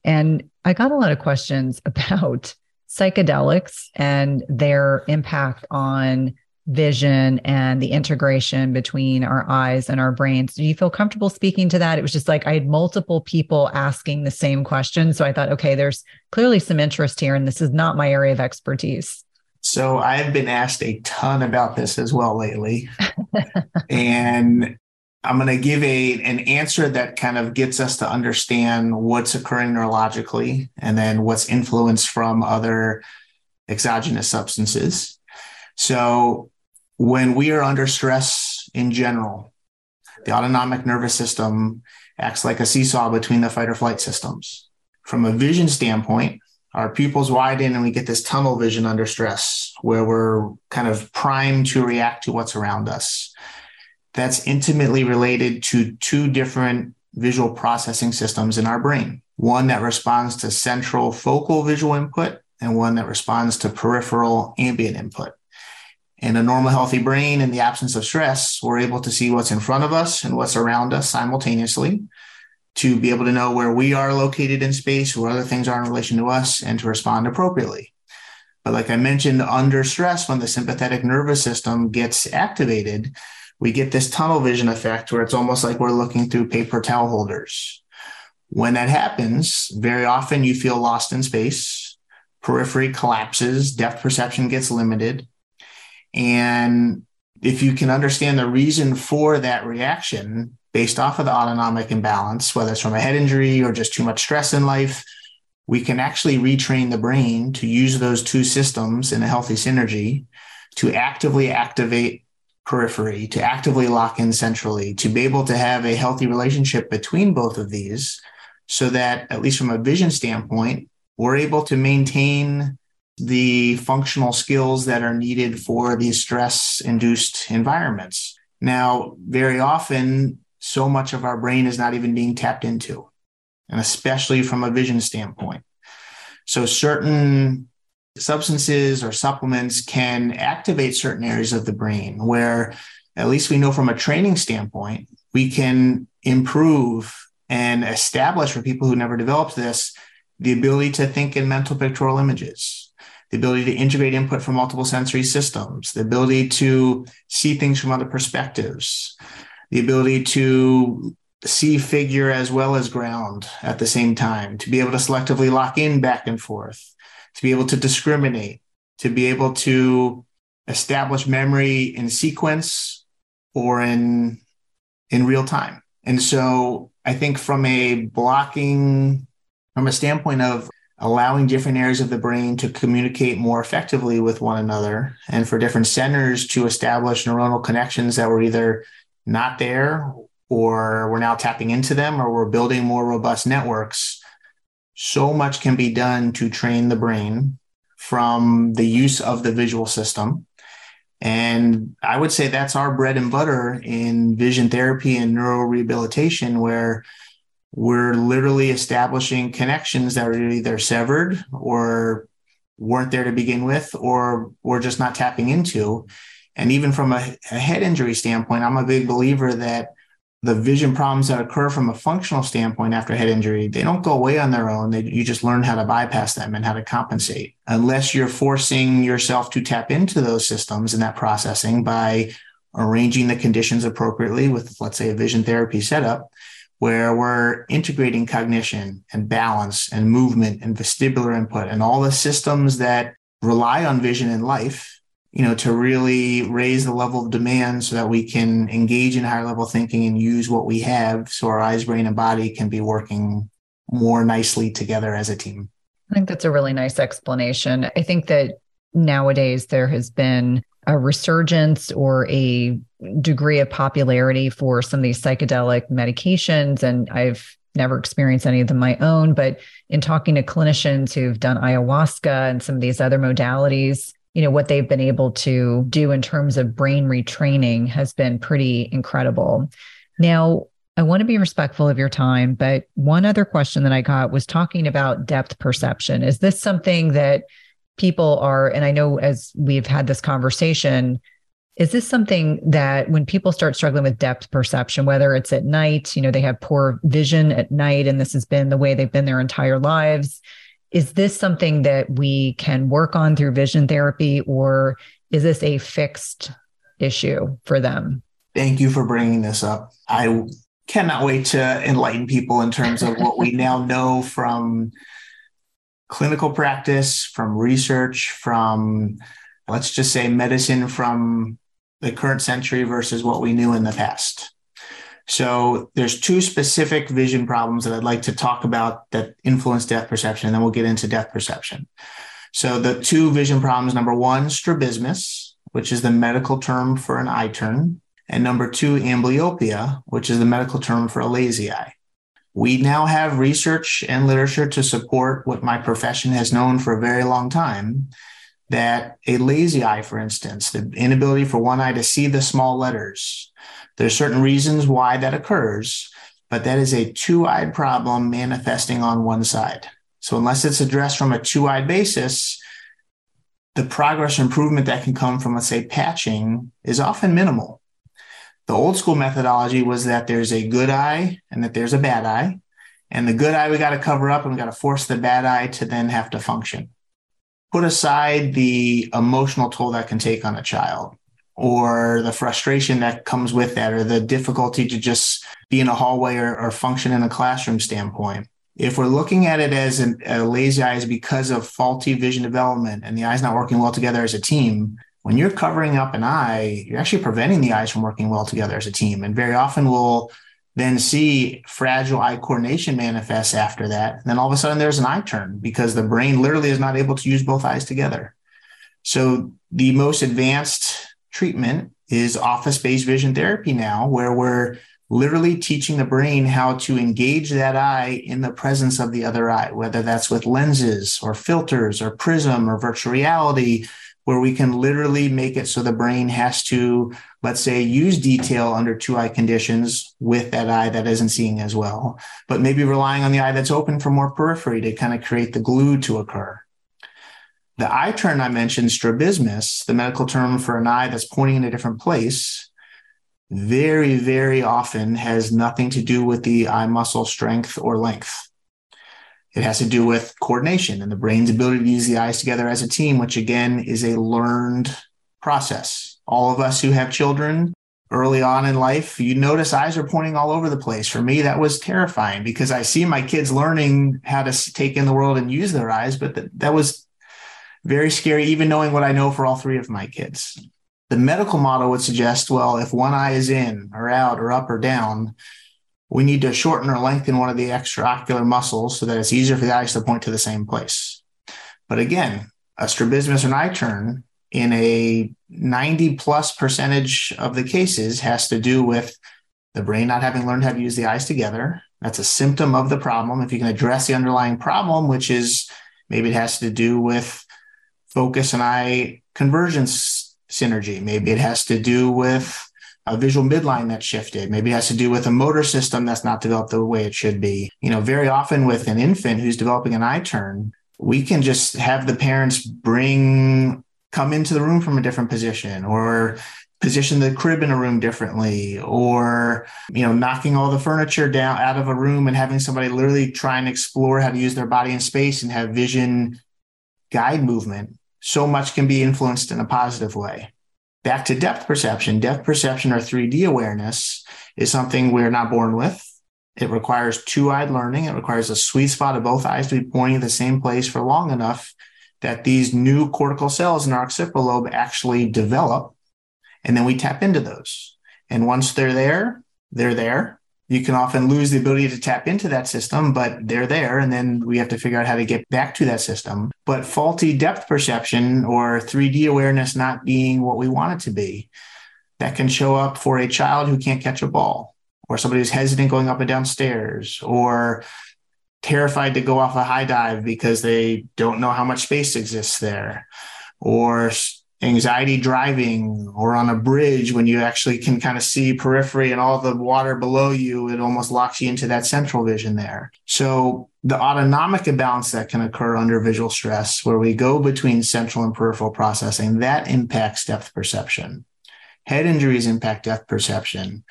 And I got a lot of questions about psychedelics and their impact on vision and the integration between our eyes and our brains. Do you feel comfortable speaking to that? It was just like I had multiple people asking the same question. So I thought, okay, there's clearly some interest here, and this is not my area of expertise. So I've been asked a ton about this as well lately. and I'm going to give a an answer that kind of gets us to understand what's occurring neurologically and then what's influenced from other exogenous substances. So when we are under stress in general, the autonomic nervous system acts like a seesaw between the fight or flight systems. From a vision standpoint, our pupils widen and we get this tunnel vision under stress where we're kind of primed to react to what's around us. That's intimately related to two different visual processing systems in our brain one that responds to central focal visual input and one that responds to peripheral ambient input. In a normal, healthy brain, in the absence of stress, we're able to see what's in front of us and what's around us simultaneously to be able to know where we are located in space, where other things are in relation to us, and to respond appropriately. But like I mentioned, under stress, when the sympathetic nervous system gets activated, we get this tunnel vision effect where it's almost like we're looking through paper towel holders. When that happens, very often you feel lost in space, periphery collapses, depth perception gets limited. And if you can understand the reason for that reaction, based off of the autonomic imbalance, whether it's from a head injury or just too much stress in life, we can actually retrain the brain to use those two systems in a healthy synergy to actively activate periphery, to actively lock in centrally, to be able to have a healthy relationship between both of these so that, at least from a vision standpoint, we're able to maintain the functional skills that are needed for these stress induced environments. Now, very often, so much of our brain is not even being tapped into, and especially from a vision standpoint. So, certain substances or supplements can activate certain areas of the brain where, at least we know from a training standpoint, we can improve and establish for people who never developed this the ability to think in mental pictorial images, the ability to integrate input from multiple sensory systems, the ability to see things from other perspectives, the ability to see figure as well as ground at the same time, to be able to selectively lock in back and forth, to be able to discriminate, to be able to establish memory in sequence or in in real time. And so I think from a blocking from a standpoint of allowing different areas of the brain to communicate more effectively with one another and for different centers to establish neuronal connections that were either not there or we're now tapping into them or we're building more robust networks so much can be done to train the brain from the use of the visual system and i would say that's our bread and butter in vision therapy and neurorehabilitation where we're literally establishing connections that are either severed or weren't there to begin with, or we're just not tapping into. And even from a, a, head injury standpoint, I'm a big believer that the vision problems that occur from a functional standpoint after head injury, they don't go away on their own. They, you just learn how to bypass them and how to compensate. Unless you're forcing yourself to tap into those systems and that processing by arranging the conditions appropriately with, let's say, a vision therapy setup, where we're integrating cognition and balance and movement and vestibular input and all the systems that rely on vision in life you know to really raise the level of demand so that we can engage in higher level thinking and use what we have so our eyes brain and body can be working more nicely together as a team i think that's a really nice explanation i think that nowadays there has been a resurgence or a degree of popularity for some of these psychedelic medications. And I've never experienced any of them my own, but in talking to clinicians who've done ayahuasca and some of these other modalities, you know, what they've been able to do in terms of brain retraining has been pretty incredible. Now, I want to be respectful of your time, but one other question that I got was talking about depth perception. Is this something that people are, and I know as we've had this conversation, is this something that when people start struggling with depth perception, whether it's at night, you know, they have poor vision at night, and this has been the way they've been their entire lives, is this something that we can work on through vision therapy, or is this a fixed issue for them? Thank you for bringing this up. I cannot wait to enlighten people in terms of what we now know from clinical practice, from research, from let's just say medicine from the current century versus what we knew in the past. So there's two specific vision problems that I'd like to talk about that influence depth perception, and then we'll get into depth perception. So the two vision problems, number one, strabismus, which is the medical term for an eye turn, and number two, amblyopia, which is the medical term for a lazy eye. We now have research and literature to support what my profession has known for a very long time that a lazy eye, for instance, the inability for one eye to see the small letters, there's certain reasons why that occurs, but that is a two eyed problem manifesting on one side. So, unless it's addressed from a two eyed basis, the progress or improvement that can come from, let's say, patching is often minimal. The old school methodology was that there's a good eye and that there's a bad eye. And the good eye we got to cover up and we got to force the bad eye to then have to function. Put aside the emotional toll that can take on a child or the frustration that comes with that or the difficulty to just be in a hallway or, or function in a classroom standpoint. If we're looking at it as an, a lazy eye is because of faulty vision development and the eye's not working well together as a team, when you're covering up an eye, you're actually preventing the eyes from working well together as a team. And very often we'll then see fragile eye coordination manifest after that. And then all of a sudden there's an eye turn because the brain literally is not able to use both eyes together. So the most advanced treatment is office based vision therapy now, where we're literally teaching the brain how to engage that eye in the presence of the other eye, whether that's with lenses or filters or prism or virtual reality, where we can literally make it so the brain has to, let's say, use detail under two eye conditions with that eye that isn't seeing as well, but maybe relying on the eye that's open for more periphery to kind of create the glue to occur. The eye turn I mentioned, strabismus, the medical term for an eye that's pointing in a different place, very, very often has nothing to do with the eye muscle strength or length. It has to do with coordination and the brain's ability to use the eyes together as a team, which again is a learned process. All of us who have children early on in life, you notice eyes are pointing all over the place. For me, that was terrifying because I see my kids learning how to take in the world and use their eyes, but that, was very scary, even knowing what I know for all three of my kids. The medical model would suggest, well, if one eye is in or out or up or down, we need to shorten or lengthen one of the extraocular muscles so that it's easier for the eyes to point to the same place. But again, a strabismus or an eye turn in a 90 plus percentage of the cases has to do with the brain not having learned how to use the eyes together. That's a symptom of the problem. If you can address the underlying problem, which is maybe it has to do with focus and eye convergence synergy. Maybe it has to do with a visual midline that shifted. Maybe it has to do with a motor system that's not developed the way it should be. You know, very often with an infant who's developing an eye turn, we can just have the parents bring, come into the room from a different position or position the crib in a room differently or you know knocking all the furniture down out of a room and having somebody literally try and explore how to use their body in space and have vision guide movement so much can be influenced in a positive way. Back to depth perception. Depth perception or 3D awareness is something we're not born with. It requires two eyed learning. It requires a sweet spot of both eyes to be pointing at the same place for long enough that these new cortical cells in our occipital lobe actually develop. And then we tap into those. And once they're there, they're there you can often lose the ability to tap into that system, but they're there. And then we have to figure out how to get back to that system. But faulty depth perception or 3D awareness not being what we want it to be, that can show up for a child who can't catch a ball, or somebody who's hesitant going up and down stairs, or terrified to go off a high dive because they don't know how much space exists there, or anxiety driving or on a bridge when you actually can kind of see periphery and all the water below you, it almost locks you into that central vision there. So the autonomic imbalance that can occur under visual stress, where we go between central and peripheral processing, that impacts depth perception. Head injuries impact depth perception.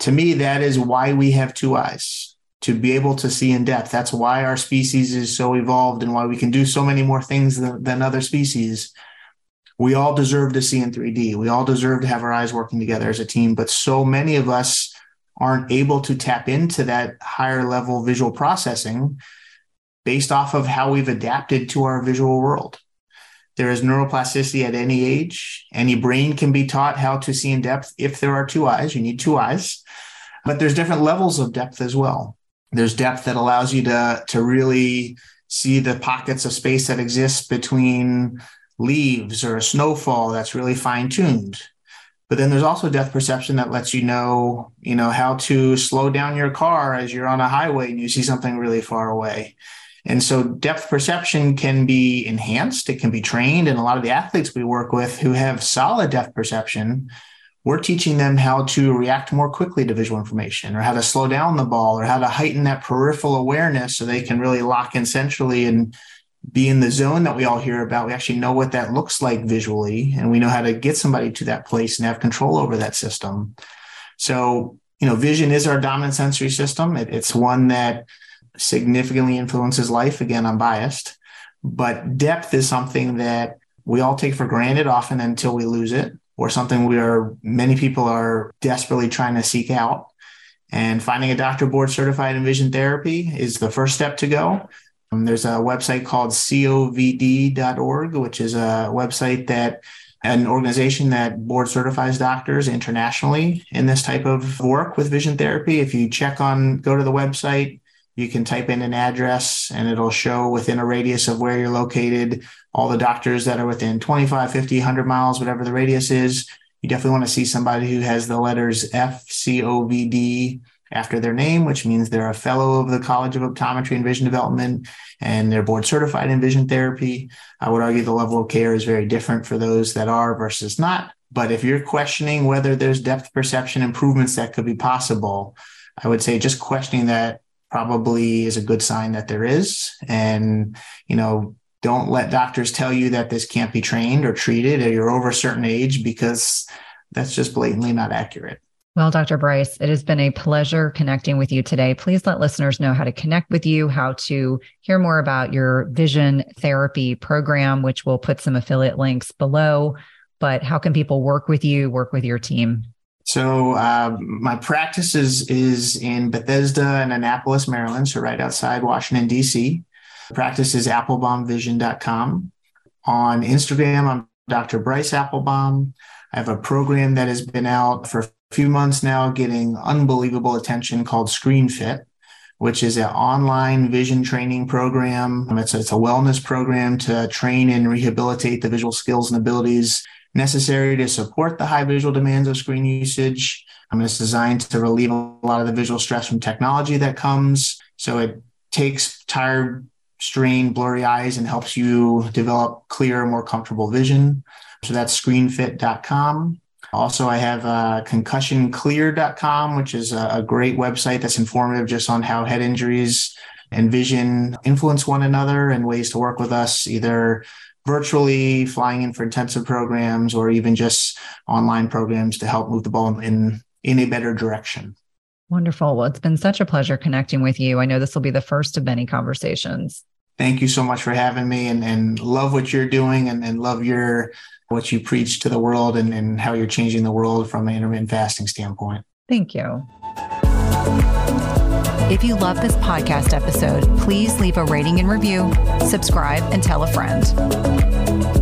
To me, that is why we have two eyes to be able to see in depth. That's why our species is so evolved and why we can do so many more things than, than other species we all deserve to see in 3D. We all deserve to have our eyes working together as a team, but so many of us aren't able to tap into that higher level visual processing based off of how we've adapted to our visual world. There is neuroplasticity at any age. Any brain can be taught how to see in depth if there are two eyes. You need two eyes, but there's different levels of depth as well. There's depth that allows you to, to really see the pockets of space that exist between leaves or a snowfall that's really fine tuned. But then there's also depth perception that lets you know, you know, how to slow down your car as you're on a highway and you see something really far away. And so depth perception can be enhanced, it can be trained. And a lot of the athletes we work with who have solid depth perception, we're teaching them how to react more quickly to visual information or how to slow down the ball or how to heighten that peripheral awareness so they can really lock in centrally and be in the zone that we all hear about. We actually know what that looks like visually, and we know how to get somebody to that place and have control over that system. So, you know, vision is our dominant sensory system. It, it's one that significantly influences life. Again, I'm biased, but depth is something that we all take for granted often until we lose it, or something we are, many people are desperately trying to seek out. And finding a doctor board certified in vision therapy is the first step to go. Um, there's a website called covd.org, which is a website that an organization that board certifies doctors internationally in this type of work with vision therapy. If you check on, go to the website, you can type in an address and it'll show within a radius of where you're located all the doctors that are within 25, 50, 100 miles, whatever the radius is. you definitely want to see somebody who has the letters FCOVD after their name, which means they're a fellow of the College of Optometry and Vision Development and they're board certified in vision therapy. I would argue the level of care is very different for those that are versus not. But if you're questioning whether there's depth perception improvements that could be possible, I would say just questioning that probably is a good sign that there is. And, you know, don't let doctors tell you that this can't be trained or treated or you're over a certain age because that's just blatantly not accurate. Well, Dr. Bryce, it has been a pleasure connecting with you today. Please let listeners know how to connect with you, how to hear more about your vision therapy program, which we'll put some affiliate links below. But how can people work with you, work with your team? So uh, my practice is is in Bethesda and Annapolis, Maryland, so right outside Washington D.C. Practice is appelbaumvision.com. On Instagram, I'm Dr. Bryce Appelbaum. I have a program that has been out for few months now, getting unbelievable attention called ScreenFit, which is an online vision training program. It's a, it's a wellness program to train and rehabilitate the visual skills and abilities necessary to support the high visual demands of screen usage. Um, it's designed to relieve a lot of the visual stress from technology that comes. So it takes tired, strained, blurry eyes and helps you develop clearer, more comfortable vision. So that's screenfit.com. Also, I have uh, concussionclear.com, which is a, a great website that's informative just on how head injuries and vision influence one another and ways to work with us, either virtually flying in for intensive programs or even just online programs to help move the ball in in a better direction. Wonderful. Well, it's been such a pleasure connecting with you. I know this will be the first of many conversations. Thank you so much for having me and, and love what you're doing and, and love your what you preach to the world and, and how you're changing the world from an intermittent fasting standpoint. Thank you. If you love this podcast episode, please leave a rating and review, subscribe, and tell a friend.